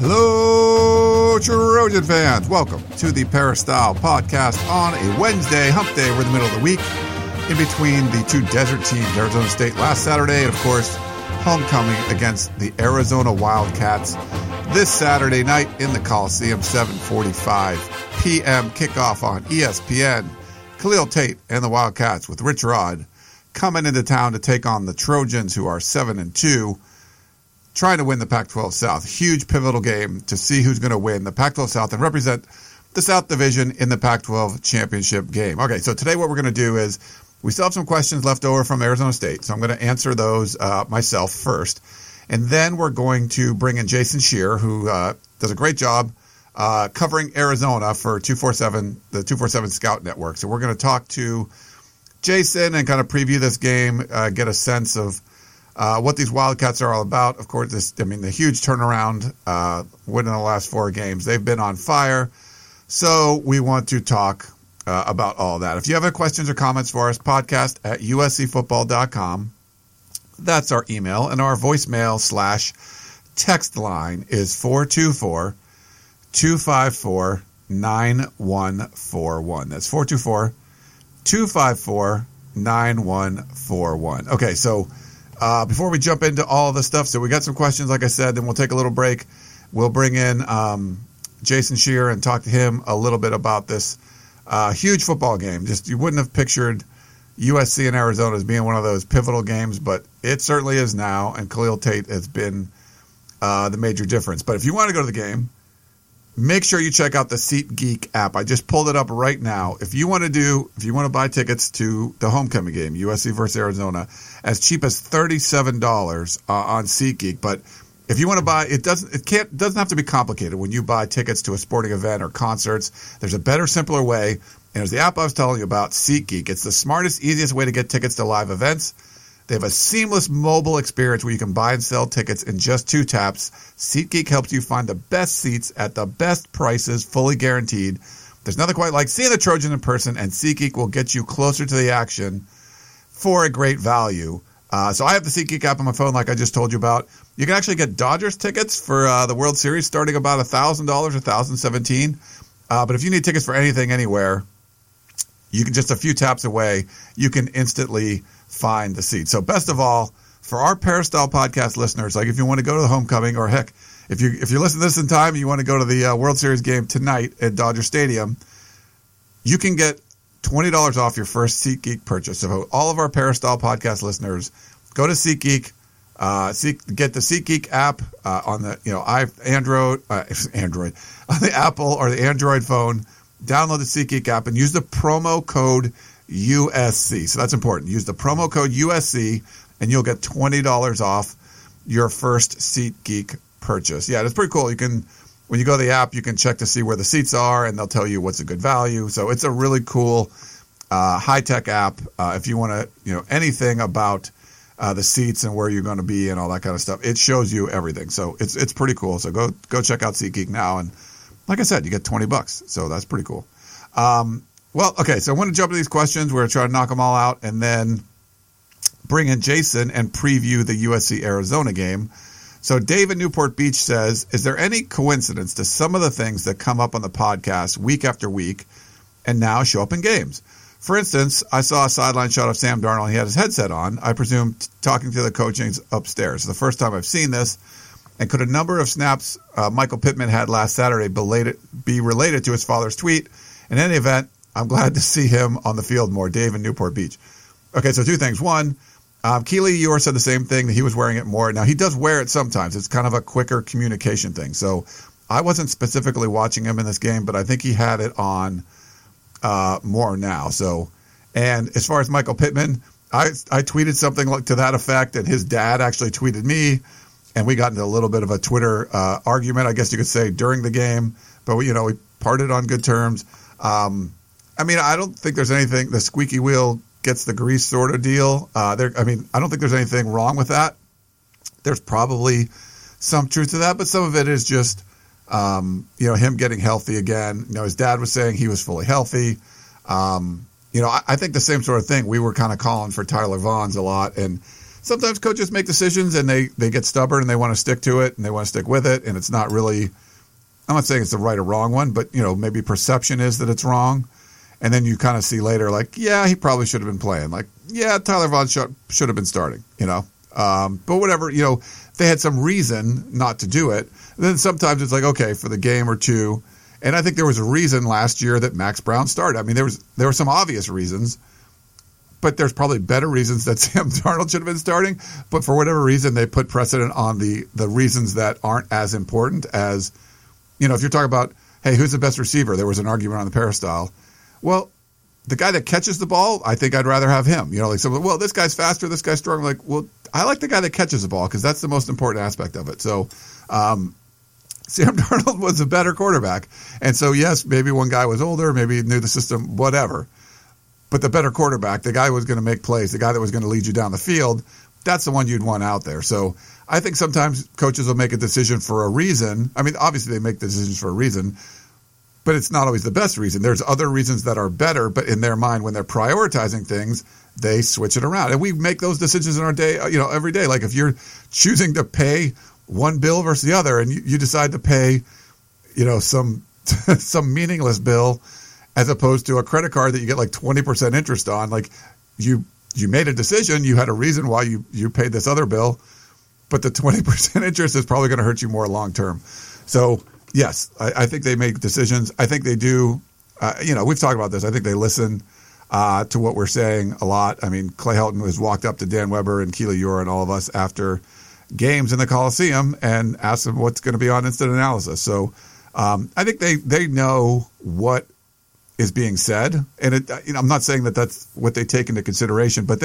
Hello, Trojan fans. Welcome to the Peristyle podcast on a Wednesday, hump day. We're in the middle of the week, in between the two desert teams, Arizona State last Saturday, and of course, homecoming against the Arizona Wildcats this Saturday night in the Coliseum, 7:45 p.m. kickoff on ESPN. Khalil Tate and the Wildcats with Rich Rod coming into town to take on the Trojans, who are seven and two trying to win the Pac 12 South. Huge pivotal game to see who's going to win the Pac 12 South and represent the South Division in the Pac 12 championship game. Okay, so today what we're going to do is we still have some questions left over from Arizona State, so I'm going to answer those uh, myself first. And then we're going to bring in Jason Scheer, who uh, does a great job uh, covering Arizona for 247, the 247 Scout Network. So we're going to talk to Jason and kind of preview this game, uh, get a sense of uh, what these Wildcats are all about. Of course, this, I mean, the huge turnaround, uh, winning the last four games. They've been on fire. So we want to talk uh, about all that. If you have any questions or comments for us, podcast at uscfootball.com. That's our email. And our voicemail slash text line is 424 254 9141. That's 424 254 9141. Okay, so uh, before we jump into all the stuff, so we got some questions, like I said, then we'll take a little break. We'll bring in um, Jason Scheer and talk to him a little bit about this uh, huge football game. Just you wouldn't have pictured USC and Arizona as being one of those pivotal games, but it certainly is now. And Khalil Tate has been uh, the major difference. But if you want to go to the game, make sure you check out the SeatGeek app. I just pulled it up right now. If you want to do, if you want to buy tickets to the homecoming game, USC versus Arizona, as cheap as thirty-seven dollars uh, on SeatGeek. But if you want to buy, it doesn't, it can't, doesn't have to be complicated when you buy tickets to a sporting event or concerts. There's a better, simpler way. And there's the app I was telling you about, SeatGeek. It's the smartest, easiest way to get tickets to live events. They have a seamless mobile experience where you can buy and sell tickets in just two taps. SeatGeek helps you find the best seats at the best prices, fully guaranteed. There's nothing quite like seeing the Trojan in person, and SeatGeek will get you closer to the action for a great value. Uh, so I have the SeatGeek app on my phone, like I just told you about. You can actually get Dodgers tickets for uh, the World Series starting about thousand dollars, or thousand seventeen. Uh, but if you need tickets for anything, anywhere, you can just a few taps away, you can instantly find the seat. So best of all, for our Peristyle podcast listeners, like if you want to go to the homecoming, or heck, if you if you listen to this in time, you want to go to the uh, World Series game tonight at Dodger Stadium, you can get twenty dollars off your first SeatGeek purchase. So all of our Peristyle podcast listeners, go to SeatGeek, uh, Seek, get the SeatGeek app uh, on the you know i Android uh, Android on the Apple or the Android phone. Download the SeatGeek app and use the promo code USC. So that's important. Use the promo code USC and you'll get twenty dollars off your first SeatGeek purchase. Yeah, it's pretty cool. You can when you go to the app, you can check to see where the seats are, and they'll tell you what's a good value. So it's a really cool, uh, high tech app. Uh, if you want to, you know, anything about uh, the seats and where you're going to be and all that kind of stuff, it shows you everything. So it's it's pretty cool. So go go check out SeatGeek now, and like I said, you get twenty bucks. So that's pretty cool. Um, well, okay. So I want to jump to these questions. We're going to try to knock them all out, and then bring in Jason and preview the USC Arizona game. So Dave in Newport Beach says, "Is there any coincidence to some of the things that come up on the podcast week after week, and now show up in games?" For instance, I saw a sideline shot of Sam Darnold. He had his headset on. I presume t- talking to the coachings upstairs. the first time I've seen this. And could a number of snaps uh, Michael Pittman had last Saturday belated, be related to his father's tweet? In any event, I'm glad to see him on the field more. Dave in Newport Beach. Okay, so two things. One, um, Keely Eure said the same thing that he was wearing it more. Now he does wear it sometimes. It's kind of a quicker communication thing. So I wasn't specifically watching him in this game, but I think he had it on uh, more now. So, and as far as Michael Pittman, I I tweeted something like to that effect, and his dad actually tweeted me, and we got into a little bit of a Twitter uh, argument, I guess you could say, during the game. But we, you know, we parted on good terms. Um, I mean, I don't think there's anything. The squeaky wheel gets the grease sort of deal. Uh, there, I mean, I don't think there's anything wrong with that. There's probably some truth to that, but some of it is just, um, you know, him getting healthy again. You know, his dad was saying he was fully healthy. Um, you know, I, I, think the same sort of thing. We were kind of calling for Tyler Vaughns a lot, and sometimes coaches make decisions and they they get stubborn and they want to stick to it and they want to stick with it, and it's not really. I'm not saying it's the right or wrong one, but you know, maybe perception is that it's wrong and then you kind of see later, like, yeah, he probably should have been playing. Like, yeah, Tyler Vaughn should, should have been starting, you know. Um, but whatever, you know, they had some reason not to do it. And then sometimes it's like, okay, for the game or two. And I think there was a reason last year that Max Browne started. I mean, there was there were some obvious reasons, but there's probably better reasons that Sam Darnold should have been starting. But for whatever reason, they put precedent on the the reasons that aren't as important as, you know, if you're talking about, hey, who's the best receiver? There was an argument on the peristyle well, the guy that catches the ball, I think I'd rather have him. You know, like well, this guy's faster, this guy's stronger. Like, well, I like the guy that catches the ball because that's the most important aspect of it. So, um, Sam Darnold was a better quarterback. And so, yes, maybe one guy was older, maybe he knew the system, whatever. But the better quarterback, the guy who was going to make plays, the guy that was going to lead you down the field, that's the one you'd want out there. So I think sometimes coaches will make a decision for a reason. I mean, obviously they make decisions for a reason, but it's not always the best reason. There's other reasons that are better, but in their mind, when they're prioritizing things, they switch it around. And we make those decisions in our day, uh, you know, every day. Like if you're choosing to pay one bill versus the other, and you, you decide to pay, you know, some some meaningless bill as opposed to a credit card that you get like 20% interest on, like you you made a decision, you had a reason why you you paid this other bill, but the 20% interest is probably going to hurt you more long term. So yes, I, I, think they make decisions. I think they do. Uh, you know, we've talked about this. I think they listen uh, to what we're saying a lot. I mean, Clay Helton has walked up to Dan Weber and Keely Eure and all of us after games in the Coliseum and asked them what's going to be on instant analysis. So um, I think they they know what is being said, and it, you know, I'm not saying that that's what they take into consideration, but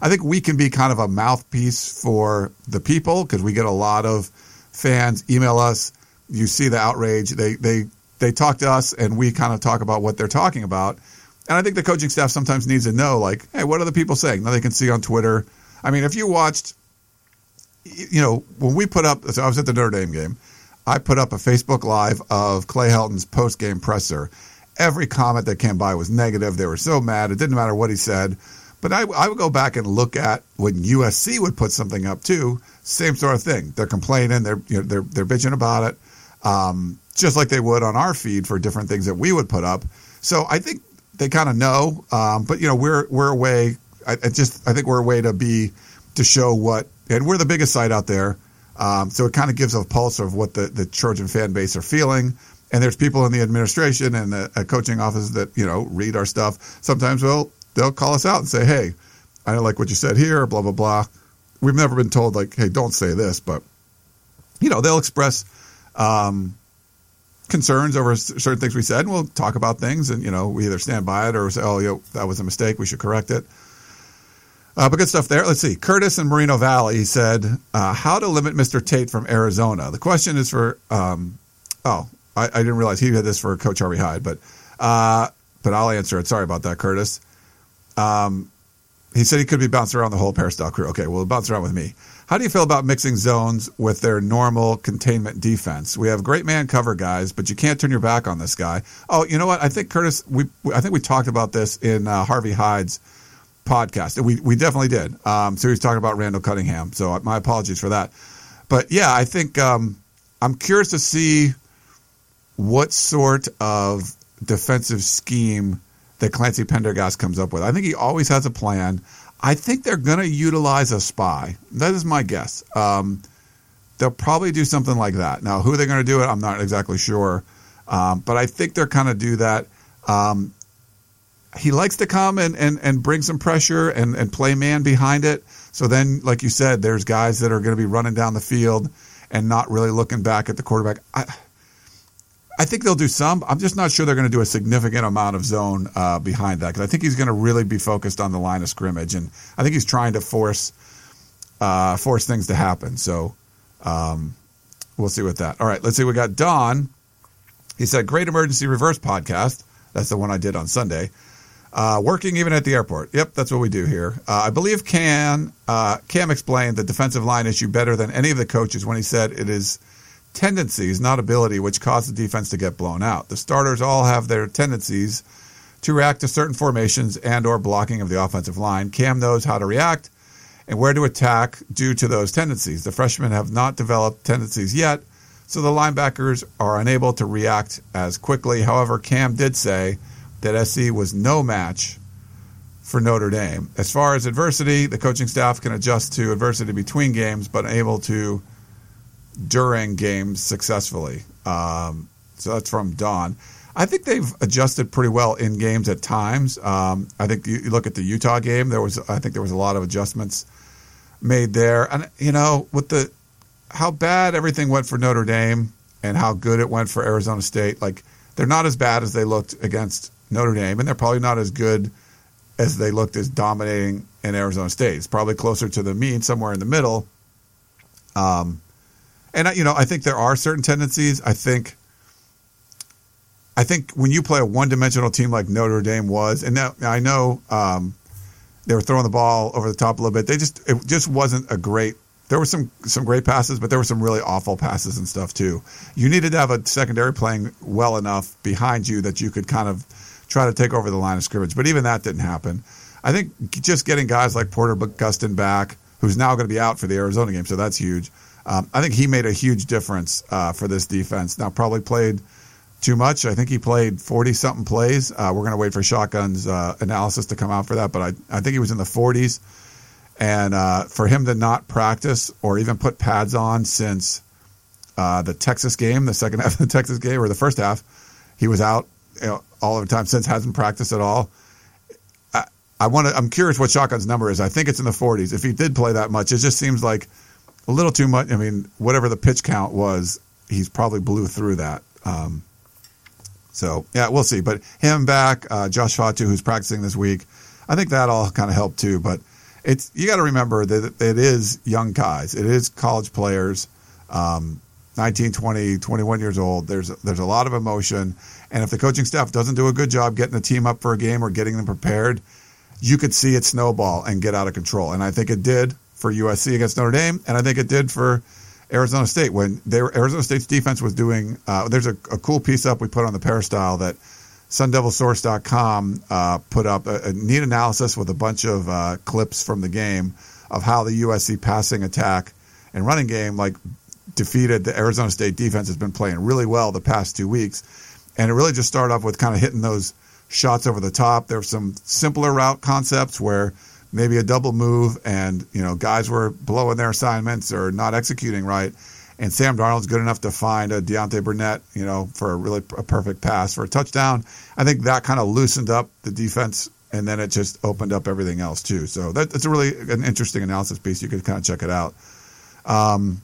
I think we can be kind of a mouthpiece for the people because we get a lot of fans email us you see the outrage. They they they talk to us, and we kind of talk about what they're talking about. And I think the coaching staff sometimes needs to know, like, hey, what are the people saying? Now they can see on Twitter. I mean, if you watched, you know, when we put up, so I was at the Notre Dame game. I put up a Facebook Live of Clay Helton's post game presser. Every comment that came by was negative. They were so mad. It didn't matter what he said. But I, I would go back and look at when USC would put something up too. Same sort of thing. They're complaining. They're you know, they're they're bitching about it um, just like they would on our feed for different things that we would put up. So I think they kind of know, um, but you know, we're we're a way. I, I, just I think we're a way to be to show what, and we're the biggest site out there. Um, so it kind of gives a pulse of what the the Trojan fan base are feeling. And there's people in the administration and the coaching office that you know read our stuff. Sometimes they'll they'll call us out and say, "Hey, I don't like what you said here." Blah blah blah. We've never been told like, "Hey, don't say this," but you know they'll express um, concerns over certain things we said, and we'll talk about things, and you know, we either stand by it or say, "Oh, yo, that was a mistake. We should correct it." Uh, but good stuff there. Let's see. Curtis in Moreno Valley said, uh, "How to limit Mr. Tate from Arizona?" The question is for. Um, oh, I, I, didn't realize he had this for Coach Harvey Hyde, but uh, but I'll answer it. Sorry about that, Curtis. Um, he said he could be bounced around the whole peristyle crew. Okay, well, bounce around with me. How do you feel about mixing zones with their normal containment defense? We have great man cover guys, but you can't turn your back on this guy. Oh, you know what? I think Curtis, we I think we talked about this in uh, Harvey Hyde's podcast. We we definitely did. Um, so he was talking about Randall Cunningham. So my apologies for that. But yeah, I think um, I'm curious to see what sort of defensive scheme that Clancy Pendergast comes up with. I think he always has a plan. I think they're going to utilize a spy. That is my guess. Um, they'll probably do something like that. Now, who they're going to do it, I'm not exactly sure. Um, but I think they're kind of do that. Um, he likes to come and, and, and bring some pressure and, and play man behind it. So then, like you said, there's guys that are going to be running down the field and not really looking back at the quarterback. I, I think they'll do some. I'm just not sure they're going to do a significant amount of zone uh, behind that because I think he's going to really be focused on the line of scrimmage, and I think he's trying to force uh, force things to happen. So um, we'll see with that. All right, let's see. We got Don He said, "Great emergency reverse podcast." That's the one I did on Sunday. Uh, working even at the airport. Yep, that's what we do here. Uh, I believe Cam uh, Cam explained the defensive line issue better than any of the coaches when he said it is tendencies, not ability, which cause the defense to get blown out. The starters all have their tendencies to react to certain formations and or blocking of the offensive line. Cam knows how to react and where to attack due to those tendencies. The freshmen have not developed tendencies yet, so the linebackers are unable to react as quickly. However, Cam did say that SC was no match for Notre Dame. As far as adversity, the coaching staff can adjust to adversity between games, but able to during games successfully. Um, so that's from Don. I think they've adjusted pretty well in games at times. Um, I think you, you look at the Utah game; there was, I think, there was a lot of adjustments made there, and you know, with the how bad everything went for Notre Dame and how good it went for Arizona State, like they're not as bad as they looked against Notre Dame, and they're probably not as good as they looked as dominating in Arizona State. It's probably closer to the mean, somewhere in the middle. Um, and you know, I think there are certain tendencies. I think, I think when you play a one-dimensional team like Notre Dame was, and now I know um, they were throwing the ball over the top a little bit. They just it just wasn't a great. There were some some great passes, but there were some really awful passes and stuff too. You needed to have a secondary playing well enough behind you that you could kind of try to take over the line of scrimmage. But even that didn't happen. I think just getting guys like Porter Gustin back, who's now going to be out for the Arizona game, so that's huge. Um, I think he made a huge difference uh, for this defense. Now, probably played too much. I think he played 40 something plays. Uh, we're going to wait for Shotgun's uh, analysis to come out for that, but I, I think he was in the 40s. And uh, for him to not practice or even put pads on since uh, the Texas game, the second half of the Texas game, or the first half, he was out you know, all the time since, hasn't practiced at all. I, I want to. I'm curious what Shotgun's number is. I think it's in the 40s. If he did play that much, it just seems like a little too much. I mean, whatever the pitch count was, he's probably blew through that. Um, so yeah, we'll see. But him back, uh, Josh Fatu, who's practicing this week, I think that all kind of helped too. But it's you got to remember that it is young guys. It is college players, um, 19, 20, 21 years old. There's there's a lot of emotion, and if the coaching staff doesn't do a good job getting the team up for a game or getting them prepared, you could see it snowball and get out of control. And I think it did for USC against Notre Dame, and I think it did for Arizona State when they were, Arizona State's defense was doing. Uh, there's a, a, cool piece up we put on the Peristyle that SunDevilSource.com uh, put up a, a, neat analysis with a bunch of uh, clips from the game of how the USC passing attack and running game like defeated the Arizona State defense has been playing really well the past two weeks, and it really just started off with kind of hitting those shots over the top. There were some simpler route concepts where maybe a double move, and you know guys were blowing their assignments or not executing right. And Sam Darnold's good enough to find a Deontay Burnett, you know, for a really a perfect pass for a touchdown. I think that kind of loosened up the defense, and then it just opened up everything else too. So that, that's a really an interesting analysis piece. You could kind of check it out. Um,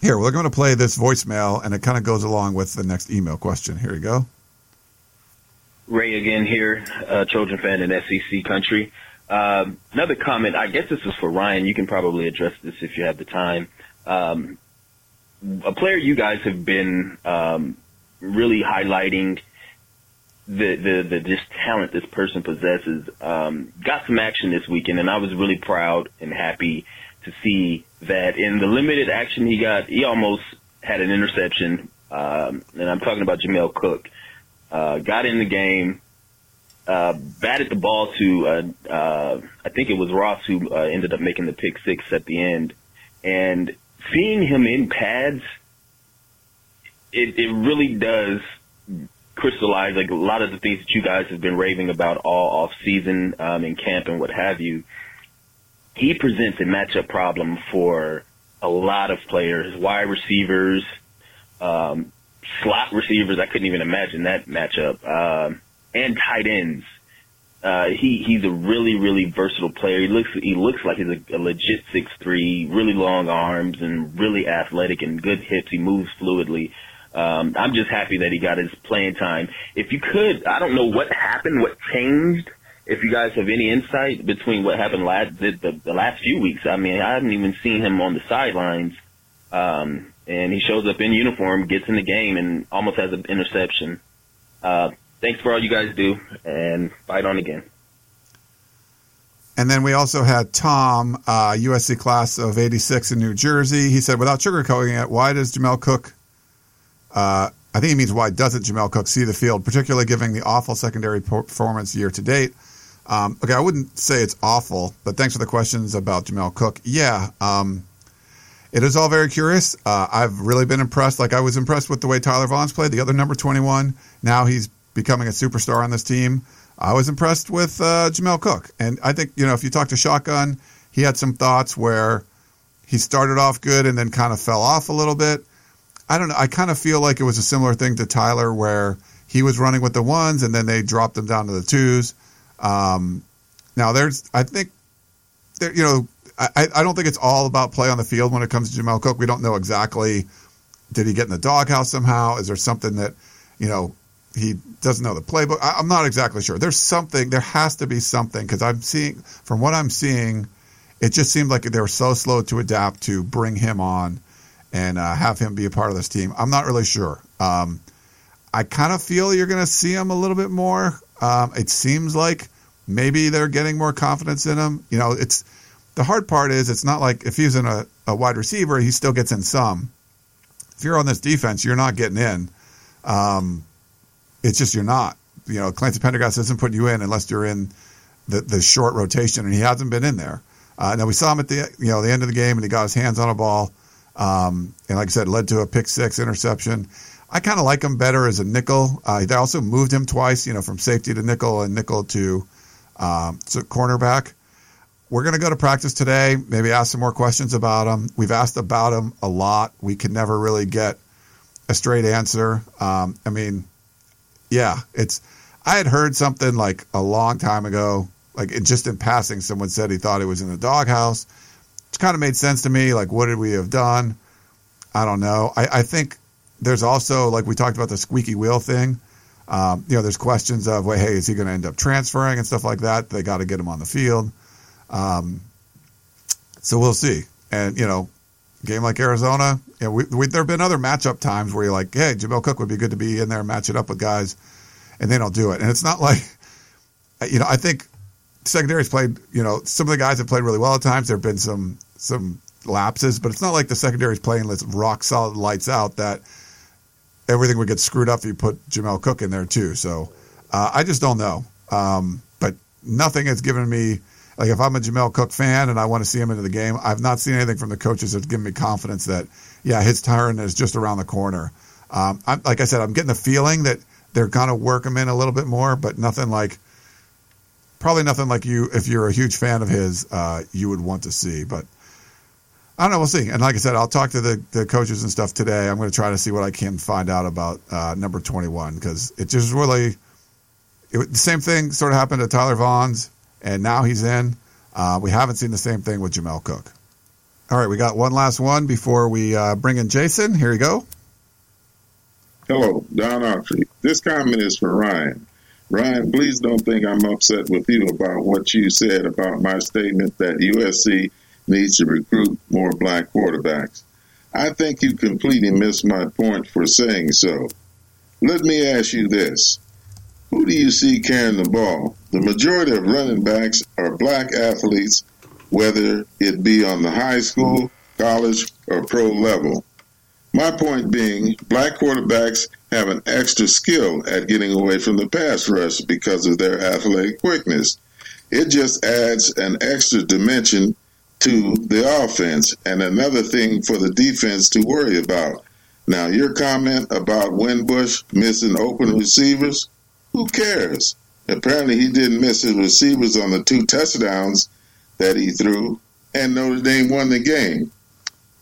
here, we're going to play this voicemail, and it kind of goes along with the next email question. Here you go. Ray again here, uh, Trojan fan in SEC country. Um, another comment, I guess this is for Ryan. You can probably address this if you have the time. Um, a player you guys have been um, really highlighting the, the the just talent this person possesses. Um, got some action this weekend, and I was really proud and happy to see that in the limited action he got, he almost had an interception. Um, and I'm talking about Jamel Cook. Uh, got in the game, uh, batted the ball to, uh, uh, I think it was Ross who uh, ended up making the pick six at the end. And seeing him in pads, it, it really does crystallize like a lot of the things that you guys have been raving about all off season, um, in camp and what have you. He presents a matchup problem for a lot of players, wide receivers, um, slot receivers. I couldn't even imagine that matchup. Um, and tight ends. Uh, he he's a really really versatile player. He looks he looks like he's a, a legit six three, really long arms and really athletic and good hips. He moves fluidly. Um, I'm just happy that he got his playing time. If you could, I don't know what happened, what changed. If you guys have any insight between what happened last the, the, the last few weeks, I mean, I haven't even seen him on the sidelines. Um, and he shows up in uniform, gets in the game, and almost has an interception. Uh, thanks for all you guys do, and fight on again. And then we also had Tom, uh, USC class of 86 in New Jersey. He said, without sugarcoating it, why does Jamel Cook, uh, I think he means why doesn't Jamel Cook see the field, particularly given the awful secondary performance year to date? Um, okay, I wouldn't say it's awful, but thanks for the questions about Jamel Cook. Yeah, um, it is all very curious. Uh, I've really been impressed. Like I was impressed with the way Tyler Vaughns played, the other number 21. Now he's becoming a superstar on this team. I was impressed with uh, Jamel Cook, and I think you know if you talk to Shotgun, he had some thoughts where he started off good and then kind of fell off a little bit. I don't know. I kind of feel like it was a similar thing to Tyler where he was running with the ones and then they dropped him down to the twos. Um, now there's, I think, there, you know, I, I don't think it's all about play on the field when it comes to Jamel Cook. We don't know exactly. Did he get in the doghouse somehow? Is there something that, you know, he doesn't know the playbook. I, am not exactly sure. There's something. There has to be something because I'm seeing from what I'm seeing, it just seemed like they were so slow to adapt to bring him on and uh, have him be a part of this team. I'm not really sure. Um, I kind of feel you're going to see him a little bit more. Um, it seems like maybe they're getting more confidence in him. You know, it's the hard part is it's not like if he's in a, a wide receiver, he still gets in some. If you're on this defense, you're not getting in. Um, it's just you're not. You know, Clancy Pendergast isn't putting you in unless you're in the, the short rotation, and he hasn't been in there. Uh, now we saw him at the you know the end of the game, and he got his hands on a ball, um, and like I said, led to a pick six interception. I kind of like him better as a nickel. Uh, they also moved him twice, you know, from safety to nickel and nickel to, um, to cornerback. We're going to go to practice today. Maybe ask some more questions about him. We've asked about him a lot. We can never really get a straight answer. Um, I mean, yeah, it's. I had heard something like a long time ago, like it, just in passing, someone said he thought it was in the doghouse. It kind of made sense to me. Like, what did we have done? I don't know. I, I think there's also like we talked about the squeaky wheel thing. Um, you know, there's questions of, well, hey, is he going to end up transferring and stuff like that? They got to get him on the field. Um, so we'll see. And you know, game like Arizona, you know, we, we, there have been other matchup times where you're like, hey, Jamel Cook would be good to be in there and match it up with guys, and they don't do it. And it's not like, you know, I think secondary's played, you know, some of the guys have played really well at times. There have been some some lapses, but it's not like the secondary's playing this rock solid lights out that everything would get screwed up if you put Jamel Cook in there too. So uh, I just don't know. Um, but nothing has given me like if I'm a Jamel Cook fan and I want to see him into the game, I've not seen anything from the coaches that's given me confidence that yeah, his turn is just around the corner. Um, I'm, like I said, I'm getting the feeling that they're gonna work him in a little bit more, but nothing like probably nothing like you if you're a huge fan of his, uh, you would want to see. But I don't know. We'll see. And like I said, I'll talk to the, the coaches and stuff today. I'm going to try to see what I can find out about uh, number 21 because it just really it, the same thing sort of happened to Tyler Vaughns and now he's in. Uh, we haven't seen the same thing with Jamel Cook. All right, we got one last one before we uh, bring in Jason. Here you go. Hello, Don Autry. This comment is for Ryan. Ryan, please don't think I'm upset with you about what you said about my statement that USC needs to recruit more black quarterbacks. I think you completely missed my point for saying so. Let me ask you this. Who do you see carrying the ball? The majority of running backs are black athletes, whether it be on the high school, college, or pro level. My point being, black quarterbacks have an extra skill at getting away from the pass rush because of their athletic quickness. It just adds an extra dimension to the offense and another thing for the defense to worry about. Now, your comment about Wimbush missing open receivers, who cares? Apparently, he didn't miss his receivers on the two touchdowns that he threw, and Notre Dame won the game.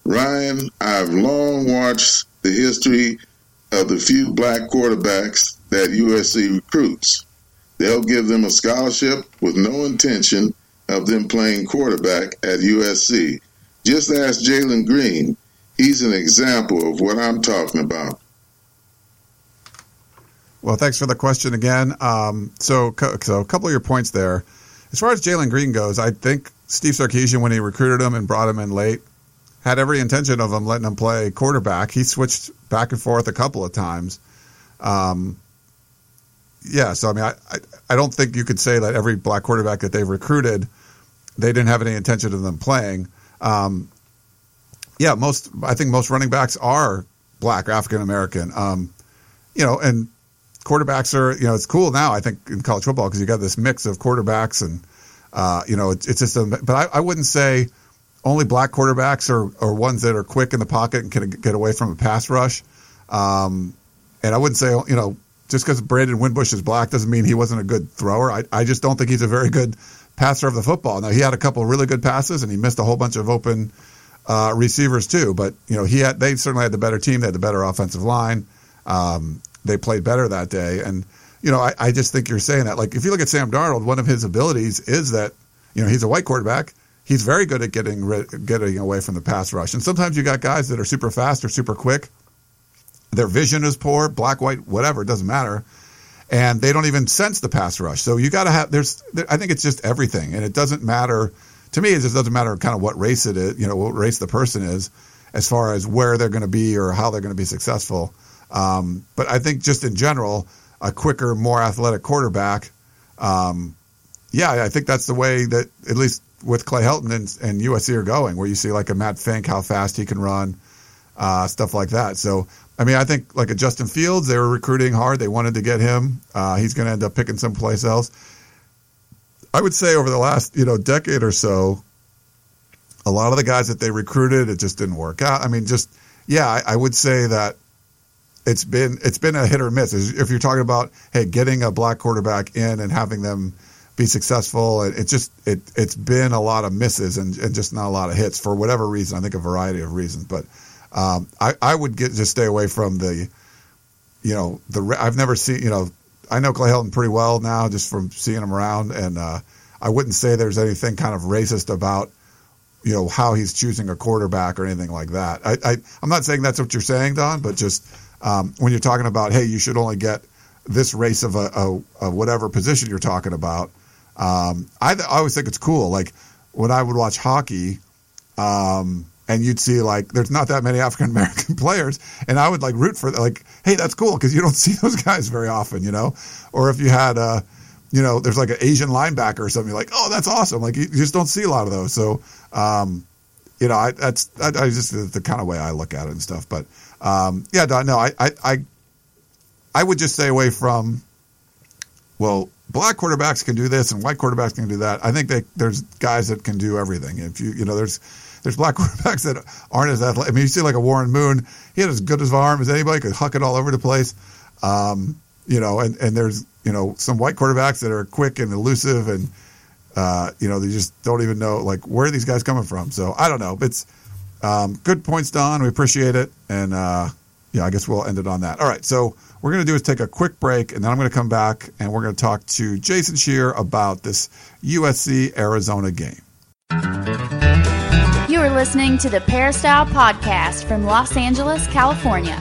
Ryan, I've long watched the history of the few black quarterbacks that USC recruits. They'll give them a scholarship with no intention of them playing quarterback at USC. Just ask Jalen Green. He's an example of what I'm talking about. Well, thanks for the question again. Um, so, so a couple of your points there. As far as Jalen Green goes, I think Steve Sarkisian, when he recruited him and brought him in late, had every intention of him letting him play quarterback. He switched back and forth a couple of times. Um, yeah, so I mean, I, I, I don't think you could say that every black quarterback that they've recruited, they didn't have any intention of them playing. Um, yeah, most I think most running backs are black African American. Um, you know, and quarterbacks are you know it's cool now. I think in college football because you got this mix of quarterbacks and uh, you know it's, it's just a, but I, I wouldn't say only black quarterbacks are, are ones that are quick in the pocket and can get away from a pass rush. Um, and I wouldn't say you know just because Brandon Wimbush is black doesn't mean he wasn't a good thrower. I, I just don't think he's a very good passer of the football. Now he had a couple really good passes and he missed a whole bunch of open uh, receivers too. But you know he had they certainly had the better team. They had the better offensive line. Um, they played better that day. And you know I, I just think you're saying that. Like if you look at Sam Darnold, one of his abilities is that you know he's a white quarterback. He's very good at getting getting away from the pass rush. And sometimes you got guys that are super fast or super quick. Their vision is poor, black, white, whatever, it doesn't matter and they don't even sense the pass rush. So you got to have there's I think it's just everything, and it doesn't matter to me. It just doesn't matter kind of what race it is, you know, what race the person is, as far as where they're going to be or how they're going to be successful. Um, but I think just in general, a quicker, more athletic quarterback. Um, yeah, I think that's the way that at least with Clay Helton and, and USC are going, where you see like a Matt Fink, how fast he can run, uh, stuff like that. So I mean, I think like a Justin Fields, they were recruiting hard. They wanted to get him. Uh, he's going to end up picking someplace else. I would say over the last you know decade or so, a lot of the guys that they recruited, it just didn't work out. I mean, just yeah, I, I would say that it's been it's been a hit or miss. If you're talking about hey, getting a black quarterback in and having them be successful, it, it just it it's been a lot of misses and, and just not a lot of hits for whatever reason. I think a variety of reasons, but um, I, I would get just stay away from the, you know, the I've never seen, you know, I know Clay Helton pretty well now just from seeing him around, and uh, I wouldn't say there's anything kind of racist about, you know, how he's choosing a quarterback or anything like that. I, I I'm not saying that's what you're saying, Don, but just um, when you're talking about, hey, you should only get this race of a, a, a whatever position you're talking about. Um, I, I always think it's cool. Like when I would watch hockey, um, and you'd see like there's not that many African American players, and I would like root for like, hey, that's cool because you don't see those guys very often, you know. Or if you had, uh, you know, there's like an Asian linebacker or something, like, oh, that's awesome. Like you, just don't see a lot of those. So, um, you know, I, that's I, I just the, the, kind of way I look at it and stuff. But um, yeah, no, I, I I I would just stay away from. Well, black quarterbacks can do this and white quarterbacks can do that. I think they, there's guys that can do everything. If you you know, there's there's black quarterbacks that aren't as athletic. I mean, you see like a Warren Moon, he had as good as arm as anybody, could huck it all over the place. Um, you know, and, and there's, you know, some white quarterbacks that are quick and elusive and, uh, you know, they just don't even know, like, where these guys coming from? So I don't know. It's um, good points, Don. We appreciate it. And, uh, yeah, I guess we'll end it on that. All right. So what we're going to do is take a quick break, and then I'm going to come back and we're going to talk to Jason Scheer about this USC Arizona game. You are listening to the Peristyle Podcast from Los Angeles, California.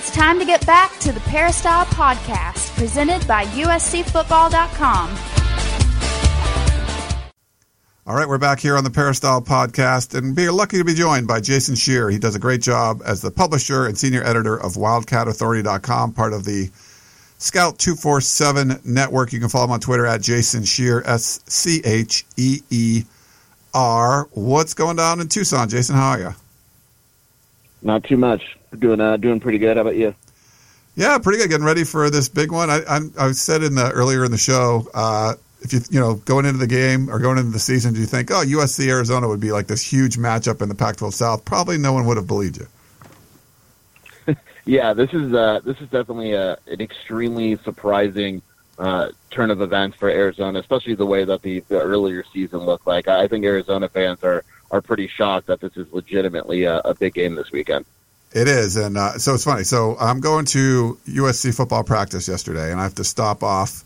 It's time to get back to the Peristyle Podcast, presented by USCFootball.com. All right, we're back here on the Peristyle Podcast, and we're lucky to be joined by Jason Scheer. He does a great job as the publisher and senior editor of WildcatAuthority.com, part of the Scout 247 network. You can follow him on Twitter at Jason Scheer, S C H E E R. What's going down in Tucson, Jason? How are you? Not too much. Doing uh, doing pretty good. How about you? Yeah, pretty good. Getting ready for this big one. I I, I said in the earlier in the show, uh, if you you know going into the game or going into the season, do you think oh USC Arizona would be like this huge matchup in the Pac-12 South? Probably no one would have believed you. yeah, this is uh, this is definitely a, an extremely surprising uh, turn of events for Arizona, especially the way that the, the earlier season looked like. I think Arizona fans are are pretty shocked that this is legitimately a, a big game this weekend. It is, and uh, so it's funny. So I'm going to USC football practice yesterday, and I have to stop off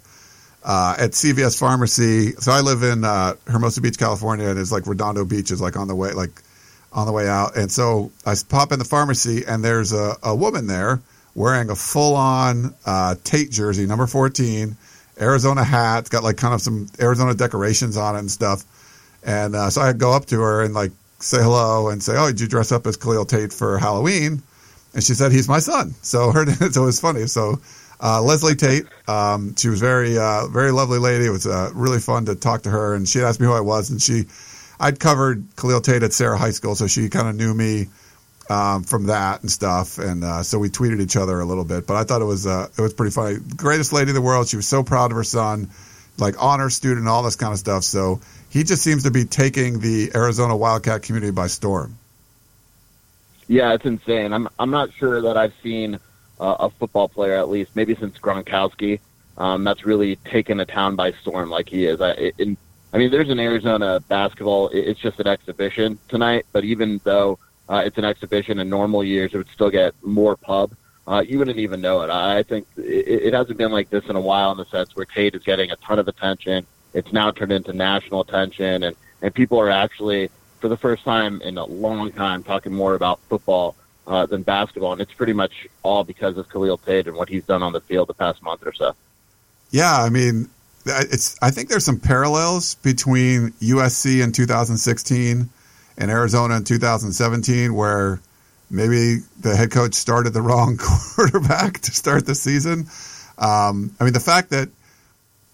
uh, at CVS Pharmacy. So I live in uh, Hermosa Beach, California, and it's like Redondo Beach is like on the way, like on the way out. And so I pop in the pharmacy, and there's a, a woman there wearing a full-on uh, Tate jersey, number 14, Arizona hat. Got like kind of some Arizona decorations on it and stuff. And uh, so I go up to her and like say hello and say, "Oh, did you dress up as Khalil Tate for Halloween?" And she said, "He's my son." So her, so it was funny. So uh, Leslie Tate, um, she was very, uh, very lovely lady. It was uh, really fun to talk to her, and she asked me who I was, and she, I'd covered Khalil Tate at Serra High School, so she kind of knew me um, from that and stuff, and uh, so we tweeted each other a little bit. But I thought it was, uh, it was pretty funny. Greatest lady in the world. She was so proud of her son, like honor student, all this kind of stuff. So he just seems to be taking the Arizona Wildcat community by storm. Yeah, it's insane. I'm I'm not sure that I've seen uh, a football player at least maybe since Gronkowski um, that's really taken a town by storm like he is. I in, I mean, there's an Arizona basketball. It's just an exhibition tonight, but even though uh, it's an exhibition in normal years, it would still get more pub. Uh, you wouldn't even know it. I think it, it hasn't been like this in a while in the sense where Tate is getting a ton of attention. It's now turned into national attention, and and people are actually for the first time in a long time talking more about football uh, than basketball, and it's pretty much all because of Khalil Tate and what he's done on the field the past month or so. Yeah, I mean, it's. I think there's some parallels between USC in 2016 and Arizona in 2017, where maybe the head coach started the wrong quarterback to start the season. Um, I mean, the fact that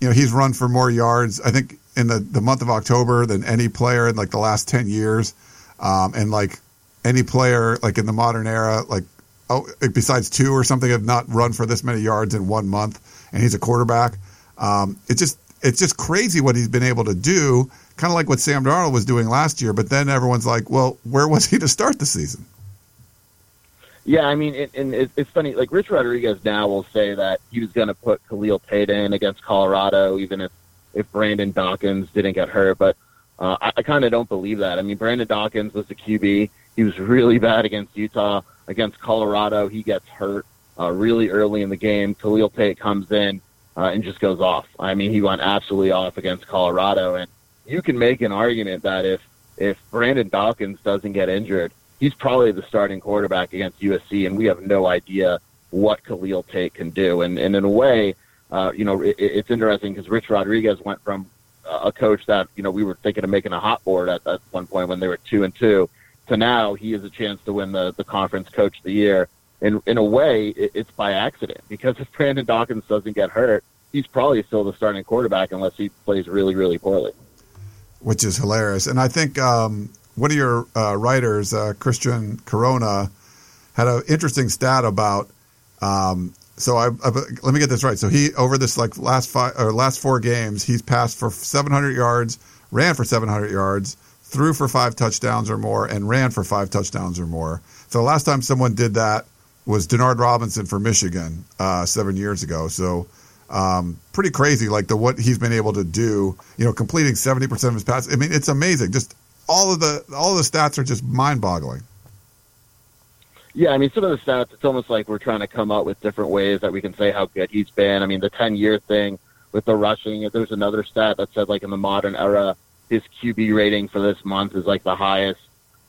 you know he's run for more yards, I think in the, the month of October than any player in like the last 10 years. Um, and like any player like in the modern era, like, oh, besides two or something have not run for this many yards in one month. And he's a quarterback. Um, it's just, it's just crazy what he's been able to do. Kind of like what Sam Darnold was doing last year. But then everyone's like, well, where was he to start the season? Yeah, I mean, it, and it, it's funny. Like Rich Rodriguez now will say that he was going to put Khalil Tate in against Colorado, even if if Brandon Dawkins didn't get hurt, but uh, I, I kind of don't believe that. I mean, Brandon Dawkins was the QB. He was really bad against Utah. Against Colorado, he gets hurt uh, really early in the game. Khalil Tate comes in uh, and just goes off. I mean, he went absolutely off against Colorado, and you can make an argument that if if Brandon Dawkins doesn't get injured, he's probably the starting quarterback against USC, and we have no idea what Khalil Tate can do. And, and in a way, uh, you know, it, it's interesting because Rich Rodriguez went from a coach that you know we were thinking of making a hot board at, at one point when they were two and two, to now he has a chance to win the the conference coach of the year. In in a way, it, it's by accident because if Brandon Dawkins doesn't get hurt, he's probably still the starting quarterback unless he plays really really poorly. Which is hilarious, and I think um, one of your uh, writers, uh, Christian Corona, had an interesting stat about um, so I, I, let me get this right. So he over this like last five or last four games, he's passed for 700 yards, ran for 700 yards, threw for five touchdowns or more, and ran for five touchdowns or more. So the last time someone did that was Denard Robinson for Michigan uh, seven years ago. So um, pretty crazy, like the what he's been able to do. You know, completing 70 percent of his passes. I mean, it's amazing. Just all of the all the stats are just mind boggling. Yeah, I mean, some of the stats, it's almost like we're trying to come up with different ways that we can say how good he's been. I mean, the 10 year thing with the rushing, if there's another stat that said, like, in the modern era, his QB rating for this month is like the highest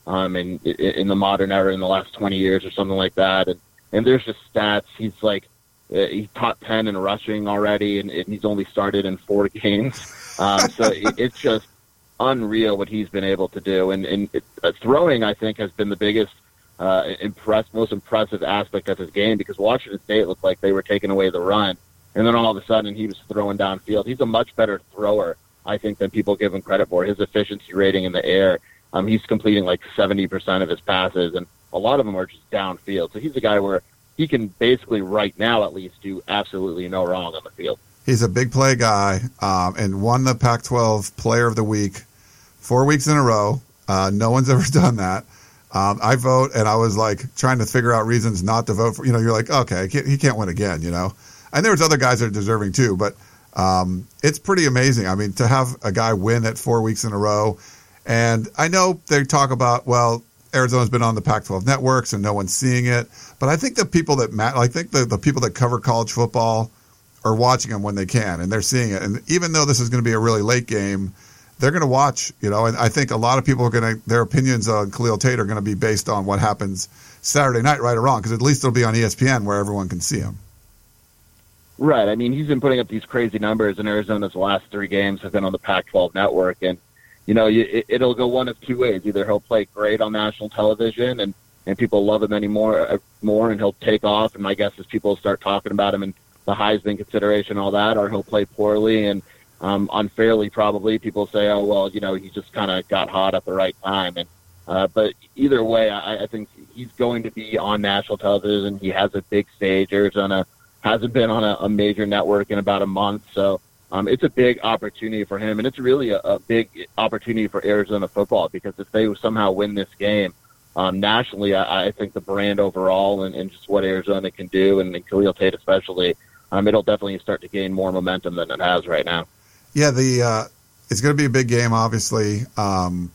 um, in, in the modern era in the last 20 years or something like that. And, and there's just stats. He's like, uh, he's top 10 in rushing already, and, and he's only started in four games. Um, so it, it's just unreal what he's been able to do. And, and it, uh, throwing, I think, has been the biggest uh, impress, most impressive aspect of his game because Washington State looked like they were taking away the run, and then all of a sudden he was throwing downfield. He's a much better thrower, I think, than people give him credit for. His efficiency rating in the air, um, he's completing like seventy percent of his passes, and a lot of them are just downfield. So he's a guy where he can basically right now at least do absolutely no wrong on the field. He's a big play guy um, and won the Pac-12 Player of the Week four weeks in a row. Uh, no one's ever done that. Um, I vote, and I was like trying to figure out reasons not to vote for. You know, you're like, okay, can't, he can't win again. You know, and there's other guys that are deserving too, but um, it's pretty amazing. I mean, to have a guy win at four weeks in a row, And I know they talk about well, Arizona's been on the Pac-12 networks and no one's seeing it, but I think the people that matter, I think the the people that cover college football are watching them when they can and they're seeing it. And even though this is going to be a really late game, they're going to watch, you know, and I think a lot of people are going to, their opinions on Khalil Tate are going to be based on what happens Saturday night, right or wrong, because at least it'll be on ESPN where everyone can see him. Right. I mean, he's been putting up these crazy numbers, and Arizona's last three games have been on the Pac-12 network, and you know, it, it'll go one of two ways: either he'll play great on national television, and and people love him anymore uh, more, and he'll take off. And my guess is people will start talking about him and the Heisman consideration, all that, or he'll play poorly and um, unfairly probably. People say, oh well, you know, he just kind of got hot at the right time, and uh, but either way, I, I think he's going to be on national television. He has a big stage. Arizona hasn't been on a, a major network in about a month, so um, it's a big opportunity for him, and it's really a, a big opportunity for Arizona football because if they somehow win this game. Um, nationally, I, I think the brand overall and, and just what Arizona can do, and, and Khalil Tate especially, um, it'll definitely start to gain more momentum than it has right now. Yeah, the uh, it's going to be a big game, obviously. Um,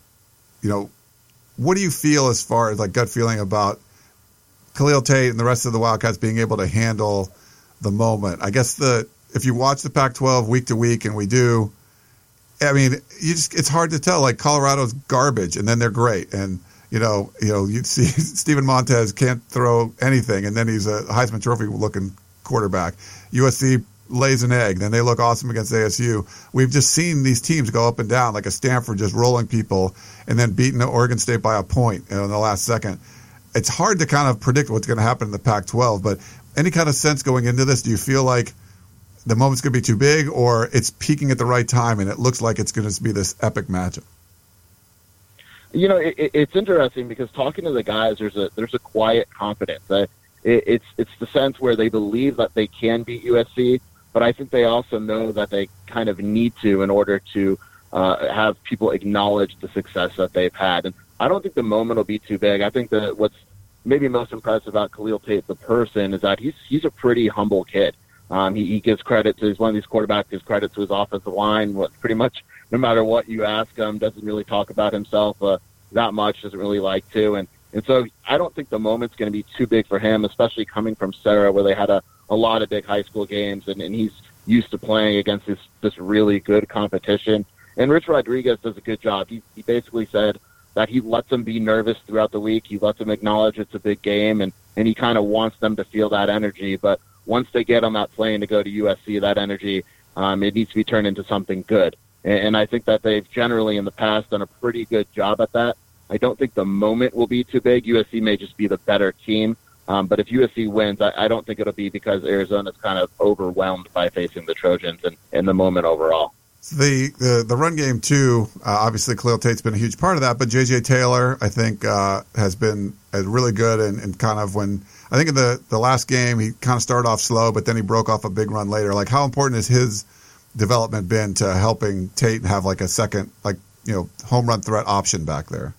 you know, what do you feel as far as like gut feeling about Khalil Tate and the rest of the Wildcats being able to handle the moment? I guess the if you watch the Pac-12 week to week, and we do, I mean, you just it's hard to tell. Like Colorado's garbage, and then they're great, and you know, you know, you see Steven Montez can't throw anything, and then he's a Heisman Trophy looking quarterback. USC lays an egg. Then they look awesome against ASU. We've just seen these teams go up and down, like a Stanford just rolling people and then beating Oregon State by a point in the last second. It's hard to kind of predict what's going to happen in the Pac 12, but any kind of sense going into this, do you feel like the moment's going to be too big or it's peaking at the right time and it looks like it's going to be this epic matchup? You know, it, it's interesting because talking to the guys, there's a there's a quiet confidence. it, it's it's the sense where they believe that they can beat USC, but I think they also know that they kind of need to in order to uh, have people acknowledge the success that they've had. And I don't think the moment will be too big. I think that what's maybe most impressive about Khalil Tate, the person, is that he's he's a pretty humble kid. Um, he, he gives credit to he's one of these quarterbacks gives credit to his offensive line. What pretty much no matter what you ask him, doesn't really talk about himself uh, that much. Doesn't really like to, and and so I don't think the moment's going to be too big for him, especially coming from Serra, where they had a a lot of big high school games, and, and he's used to playing against this this really good competition. And Rich Rodriguez does a good job. He he basically said that he lets them be nervous throughout the week. He lets them acknowledge it's a big game, and and he kind of wants them to feel that energy. But once they get on that plane to go to USC, that energy um, it needs to be turned into something good. And, and I think that they've generally in the past done a pretty good job at that. I don't think the moment will be too big. USC may just be the better team. Um, but if USC wins, I, I don't think it'll be because Arizona's kind of overwhelmed by facing the Trojans and in the moment overall. The, the the run game too. Uh, obviously, Khalil Tate's been a huge part of that, but JJ Taylor, I think, uh, has been uh, really good and, and kind of when I think in the the last game he kind of started off slow, but then he broke off a big run later. Like, how important has his development been to helping Tate have like a second, like you know, home run threat option back there?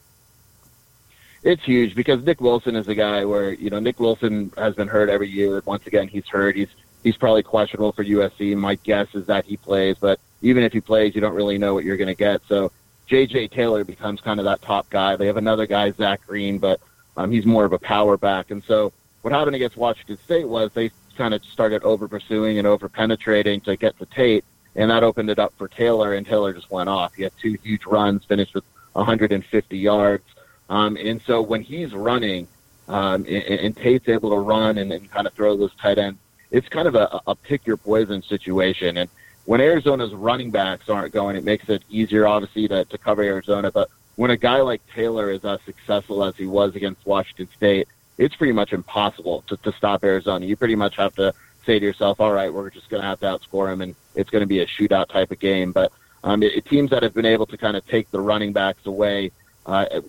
It's huge because Nick Wilson is a guy where you know Nick Wilson has been hurt every year. Once again, he's hurt. He's he's probably questionable for USC. My guess is that he plays, but even if he plays, you don't really know what you're going to get. So J.J. Taylor becomes kind of that top guy. They have another guy, Zach Green, but um, he's more of a power back. And so what happened against Washington State was they kind of started over pursuing and over penetrating to get to Tate, and that opened it up for Taylor, and Taylor just went off. He had two huge runs, finished with 150 yards. Um, and so when he's running, um, and, and Tate's able to run and, and kind of throw those tight ends, it's kind of a, a pick your poison situation. And when Arizona's running backs aren't going, it makes it easier, obviously, to, to cover Arizona. But when a guy like Taylor is as successful as he was against Washington State, it's pretty much impossible to, to stop Arizona. You pretty much have to say to yourself, all right, we're just going to have to outscore him, and it's going to be a shootout type of game. But um, it, it, teams that have been able to kind of take the running backs away uh,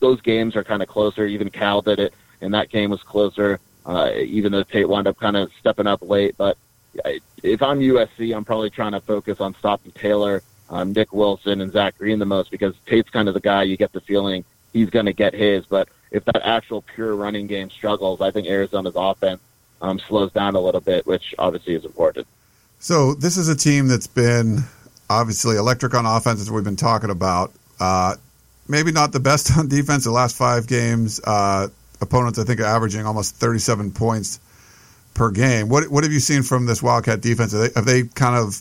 those games are kind of closer. Even Cal did it, and that game was closer. Uh, even though Tate wound up kind of stepping up late, but if I'm USC, I'm probably trying to focus on stopping Taylor, um, Nick Wilson, and Zach Green the most because Tate's kind of the guy you get the feeling he's going to get his. But if that actual pure running game struggles, I think Arizona's offense um, slows down a little bit, which obviously is important. So this is a team that's been obviously electric on offense, as we've been talking about. Uh, maybe not the best on defense. The last five games, uh, opponents I think are averaging almost 37 points per game. What what have you seen from this Wildcat defense? Have they, have they kind of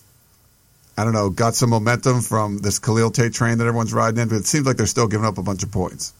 I don't know, got some momentum from this Khalil Tate train that everyone's riding in, but it seems like they're still giving up a bunch of points.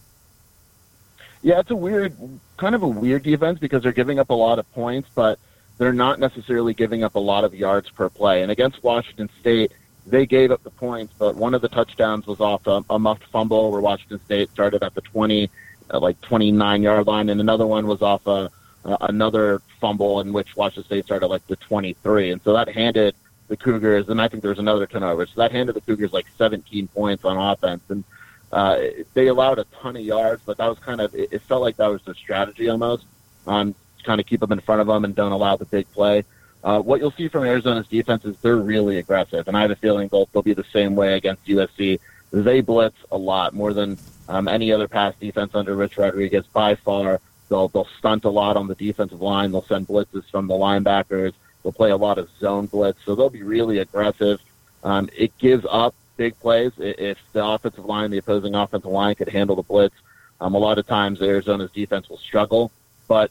Yeah, it's a weird, kind of a weird defense because they're giving up a lot of points, but they're not necessarily giving up a lot of yards per play. And against Washington State, they gave up the points, but one of the touchdowns was off a, a muffed fumble where Washington State started at the 20, uh, like 29 yard line, and another one was off a, uh, another fumble in which Washington State started like the 23. And so that handed the Cougars, and I think there was another turnover. So that handed the Cougars like 17 points on offense, and uh, they allowed a ton of yards. But that was kind of it, it felt like that was the strategy almost on um, kind of keep them in front of them and don't allow the big play. Uh, what you'll see from Arizona's defense is they're really aggressive, and I have a feeling they'll, they'll be the same way against USC. They blitz a lot more than um, any other pass defense under Rich Rodriguez by far. They'll they'll stunt a lot on the defensive line. They'll send blitzes from the linebackers. They'll play a lot of zone blitz, so they'll be really aggressive. Um, it gives up big plays if the offensive line, the opposing offensive line, could handle the blitz. Um, a lot of times Arizona's defense will struggle, but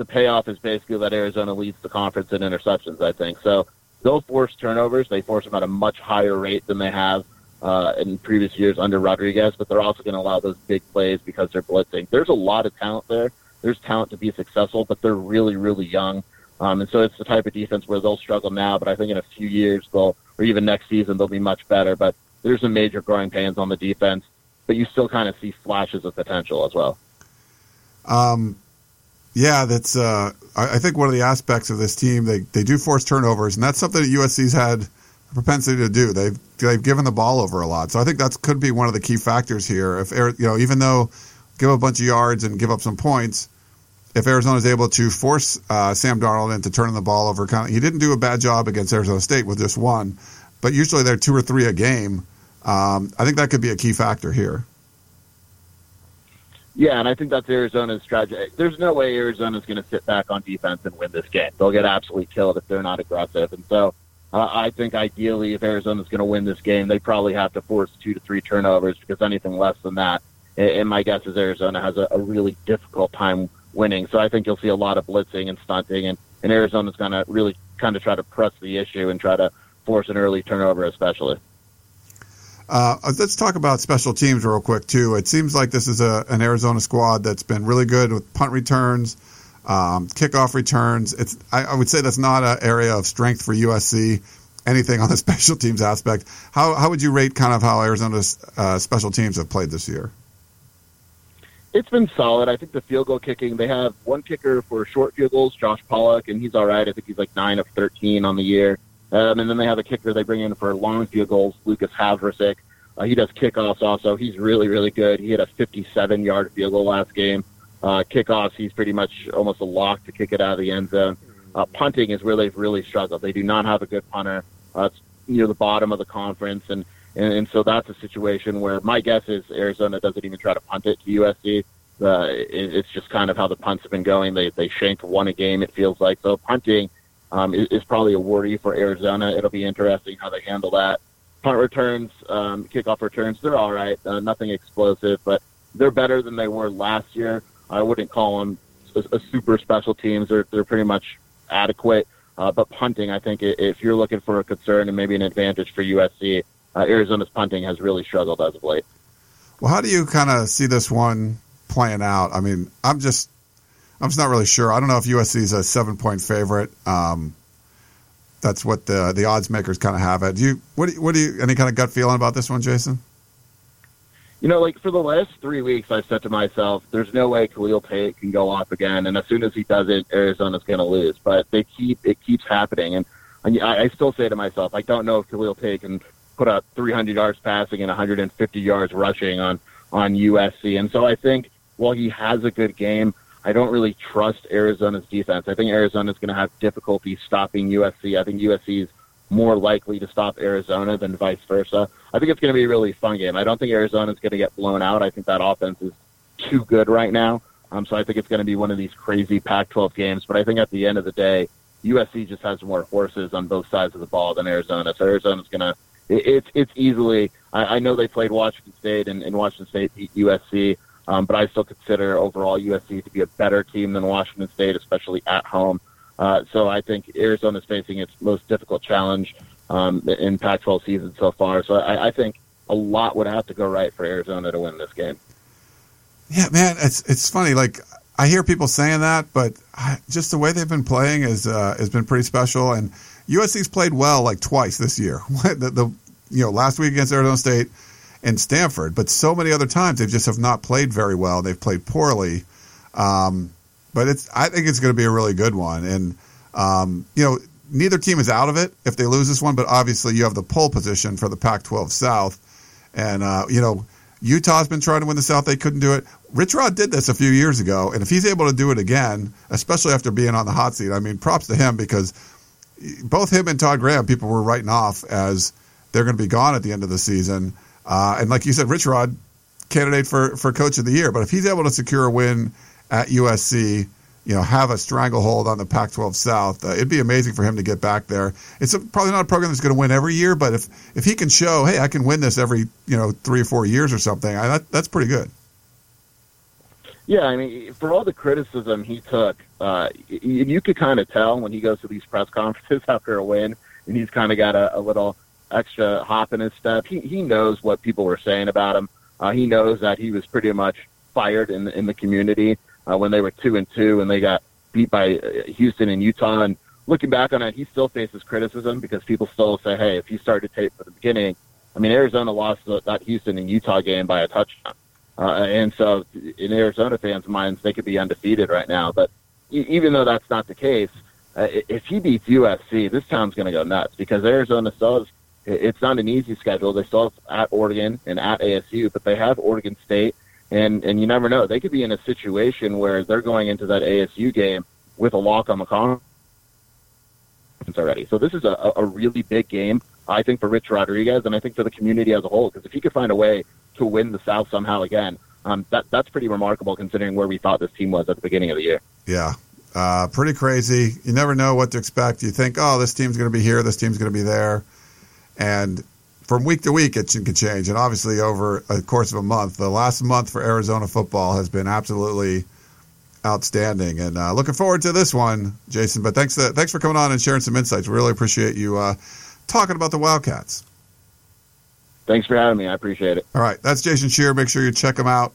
the payoff is basically that Arizona leads the conference in interceptions. I think so. They'll force turnovers. They force them at a much higher rate than they have uh, in previous years under Rodriguez, but they're also going to allow those big plays because they're blitzing. There's a lot of talent there. There's talent to be successful, but they're really, really young. Um, and so it's the type of defense where they'll struggle now, but I think in a few years they'll, or even next season, they'll be much better. But there's some major growing pains on the defense, but you still kind of see flashes of potential as well. Um, yeah, that's. Uh, I, I think one of the aspects of this team they they do force turnovers, and that's something that USC's had a propensity to do. They've they've given the ball over a lot, so I think that could be one of the key factors here. If you know, even though give a bunch of yards and give up some points, if Arizona is able to force uh, Sam Darnold into turning the ball over, he didn't do a bad job against Arizona State with just one, but usually they're two or three a game. Um, I think that could be a key factor here. Yeah, and I think that's Arizona's strategy. There's no way Arizona's going to sit back on defense and win this game. They'll get absolutely killed if they're not aggressive. And so uh, I think ideally, if Arizona's going to win this game, they probably have to force two to three turnovers because anything less than that, and my guess is Arizona has a, a really difficult time winning. So I think you'll see a lot of blitzing and stunting, and, and Arizona's going to really kind of try to press the issue and try to force an early turnover, especially. Uh, let's talk about special teams real quick too. It seems like this is a, an Arizona squad that's been really good with punt returns, um, kickoff returns. It's I, I, would say that's not an area of strength for USC. Anything on the special teams aspect? How how would you rate kind of how Arizona's uh, special teams have played this year? It's been solid. I think the field goal kicking. They have one kicker for short field goals, Josh Pollack, and he's all right. I think he's like nine of thirteen on the year. Um, and then they have a kicker they bring in for long field goals, Lucas Havrisik. Uh, he does kickoffs also. He's really, really good. He had a 57 yard field goal last game. Uh, kickoffs, he's pretty much almost a lock to kick it out of the end zone. Uh, punting is where they've really struggled. They do not have a good punter. Uh, it's near the bottom of the conference, and, and and so that's a situation where my guess is Arizona doesn't even try to punt it to USC. Uh, it, it's just kind of how the punts have been going. They they shank one a game. It feels like so punting um, is, is probably a worry for Arizona. It'll be interesting how they handle that. Punt returns, um, kickoff returns, they're all right. Uh, nothing explosive, but they're better than they were last year. I wouldn't call them a, a super special teams. They're they're pretty much adequate. Uh, but punting, I think if you're looking for a concern and maybe an advantage for USC, uh, Arizona's punting has really struggled as of late. Well, how do you kind of see this one playing out? I mean, I'm just I'm just not really sure. I don't know if USC is a seven point favorite. Um, that's what the the odds makers kind of have it. Do you what do you, what do you any kind of gut feeling about this one, Jason? You know, like for the last three weeks, I've said to myself, "There's no way Khalil Tate can go off again." And as soon as he does it, Arizona's going to lose. But they keep it keeps happening, and, I, I still say to myself, I don't know if Khalil Tate can put up 300 yards passing and 150 yards rushing on on USC. And so I think while he has a good game, I don't really trust Arizona's defense. I think Arizona's going to have difficulty stopping USC. I think USC is more likely to stop Arizona than vice versa. I think it's going to be a really fun game. I don't think Arizona's going to get blown out. I think that offense is too good right now. Um, so I think it's going to be one of these crazy Pac-12 games. But I think at the end of the day, USC just has more horses on both sides of the ball than Arizona. So Arizona's going to it, it's it's easily. I, I know they played Washington State and, and Washington State beat USC, um, but I still consider overall USC to be a better team than Washington State, especially at home. Uh, so I think Arizona is facing its most difficult challenge um, in Pac-12 season so far. So I, I think a lot would have to go right for Arizona to win this game. Yeah, man, it's it's funny. Like I hear people saying that, but just the way they've been playing is uh, has been pretty special. And USC's played well like twice this year. the, the you know last week against Arizona State and Stanford, but so many other times they just have not played very well. They've played poorly. Um, but it's I think it's going to be a really good one. And um, you know neither team is out of it if they lose this one, but obviously you have the pole position for the Pac-12 South, and uh, you know Utah's been trying to win the South. They couldn't do it. Rich Rod did this a few years ago, and if he's able to do it again, especially after being on the hot seat, I mean, props to him because both him and Todd Graham, people were writing off as they're going to be gone at the end of the season. Uh, and like you said, Rich Rod, candidate for, for coach of the year. But if he's able to secure a win at USC, you know, have a stranglehold on the Pac-12 South. Uh, it'd be amazing for him to get back there. It's a, probably not a program that's going to win every year, but if if he can show, hey, I can win this every you know three or four years or something, I, that, that's pretty good. Yeah, I mean, for all the criticism he took, uh, you, could kind of tell when he goes to these press conferences after a win, and he's kind of got a, a little extra hop in his step. He he knows what people were saying about him. Uh, he knows that he was pretty much fired in in the community uh, when they were two and two and they got beat by uh, Houston and Utah. And looking back on it, he still faces criticism because people still say, "Hey, if you started tape from the beginning, I mean, Arizona lost the, that Houston and Utah game by a touchdown." Uh, and so, in Arizona fans' minds, they could be undefeated right now. But even though that's not the case, uh, if he beats USC, this town's going to go nuts because Arizona still has, it's not an easy schedule. They still have at Oregon and at ASU, but they have Oregon State and and you never know. They could be in a situation where they're going into that ASU game with a lock on the conference already. So this is a, a really big game, I think, for Rich Rodriguez, and I think for the community as a whole. Because if he could find a way to win the South somehow again, um, that that's pretty remarkable considering where we thought this team was at the beginning of the year. Yeah. Uh, pretty crazy. You never know what to expect. You think, oh, this team's going to be here, this team's going to be there, and from week to week, it can change. And obviously, over a course of a month, the last month for Arizona football has been absolutely outstanding. And uh, looking forward to this one, Jason. But thanks, to, uh, thanks for coming on and sharing some insights. We really appreciate you uh, talking about the Wildcats. Thanks for having me. I appreciate it. All right, that's Jason Scheer. Make sure you check him out.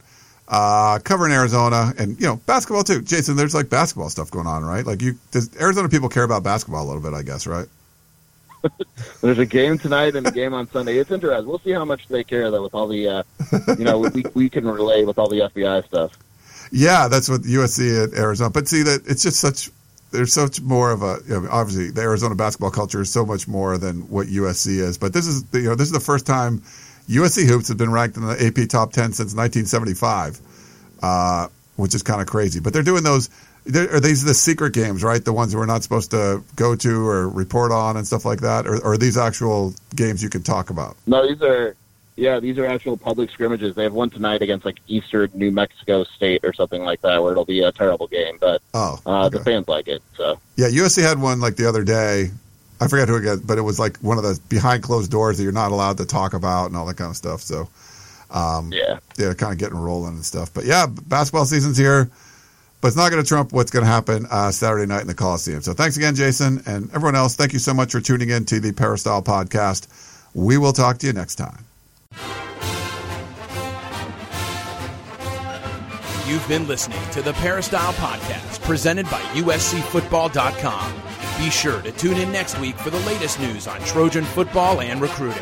Uh, covering Arizona and you know basketball too, Jason. There's like basketball stuff going on, right? Like you, does Arizona people care about basketball a little bit? I guess, right? There's a game tonight and a game on Sunday. It's interesting. We'll see how much they care though with all the, uh, you know, we we can relay with all the FBI stuff. Yeah, that's what USC at Arizona. But see that it's just such. There's such more of a you know, obviously the Arizona basketball culture is so much more than what USC is. But this is you know this is the first time USC hoops have been ranked in the AP top ten since 1975, uh, which is kind of crazy. But they're doing those are these the secret games, right? The ones we're not supposed to go to or report on and stuff like that, or, or are these actual games you can talk about? No, these are yeah, these are actual public scrimmages. They have one tonight against like Eastern New Mexico State or something like that, where it'll be a terrible game, but oh, uh, the fans like it. So yeah, USC had one like the other day. I forget who it got, but it was like one of those behind closed doors that you're not allowed to talk about and all that kind of stuff. So um, yeah, yeah, kind of getting rolling and stuff. But yeah, basketball season's here but it's not going to trump what's going to happen uh, Saturday night in the Coliseum. So thanks again, Jason, and everyone else. Thank you so much for tuning in to the Peristyle podcast. We will talk to you next time. You've been listening to the Peristyle podcast presented by USCFootball.com. Be sure to tune in next week for the latest news on Trojan football and recruiting.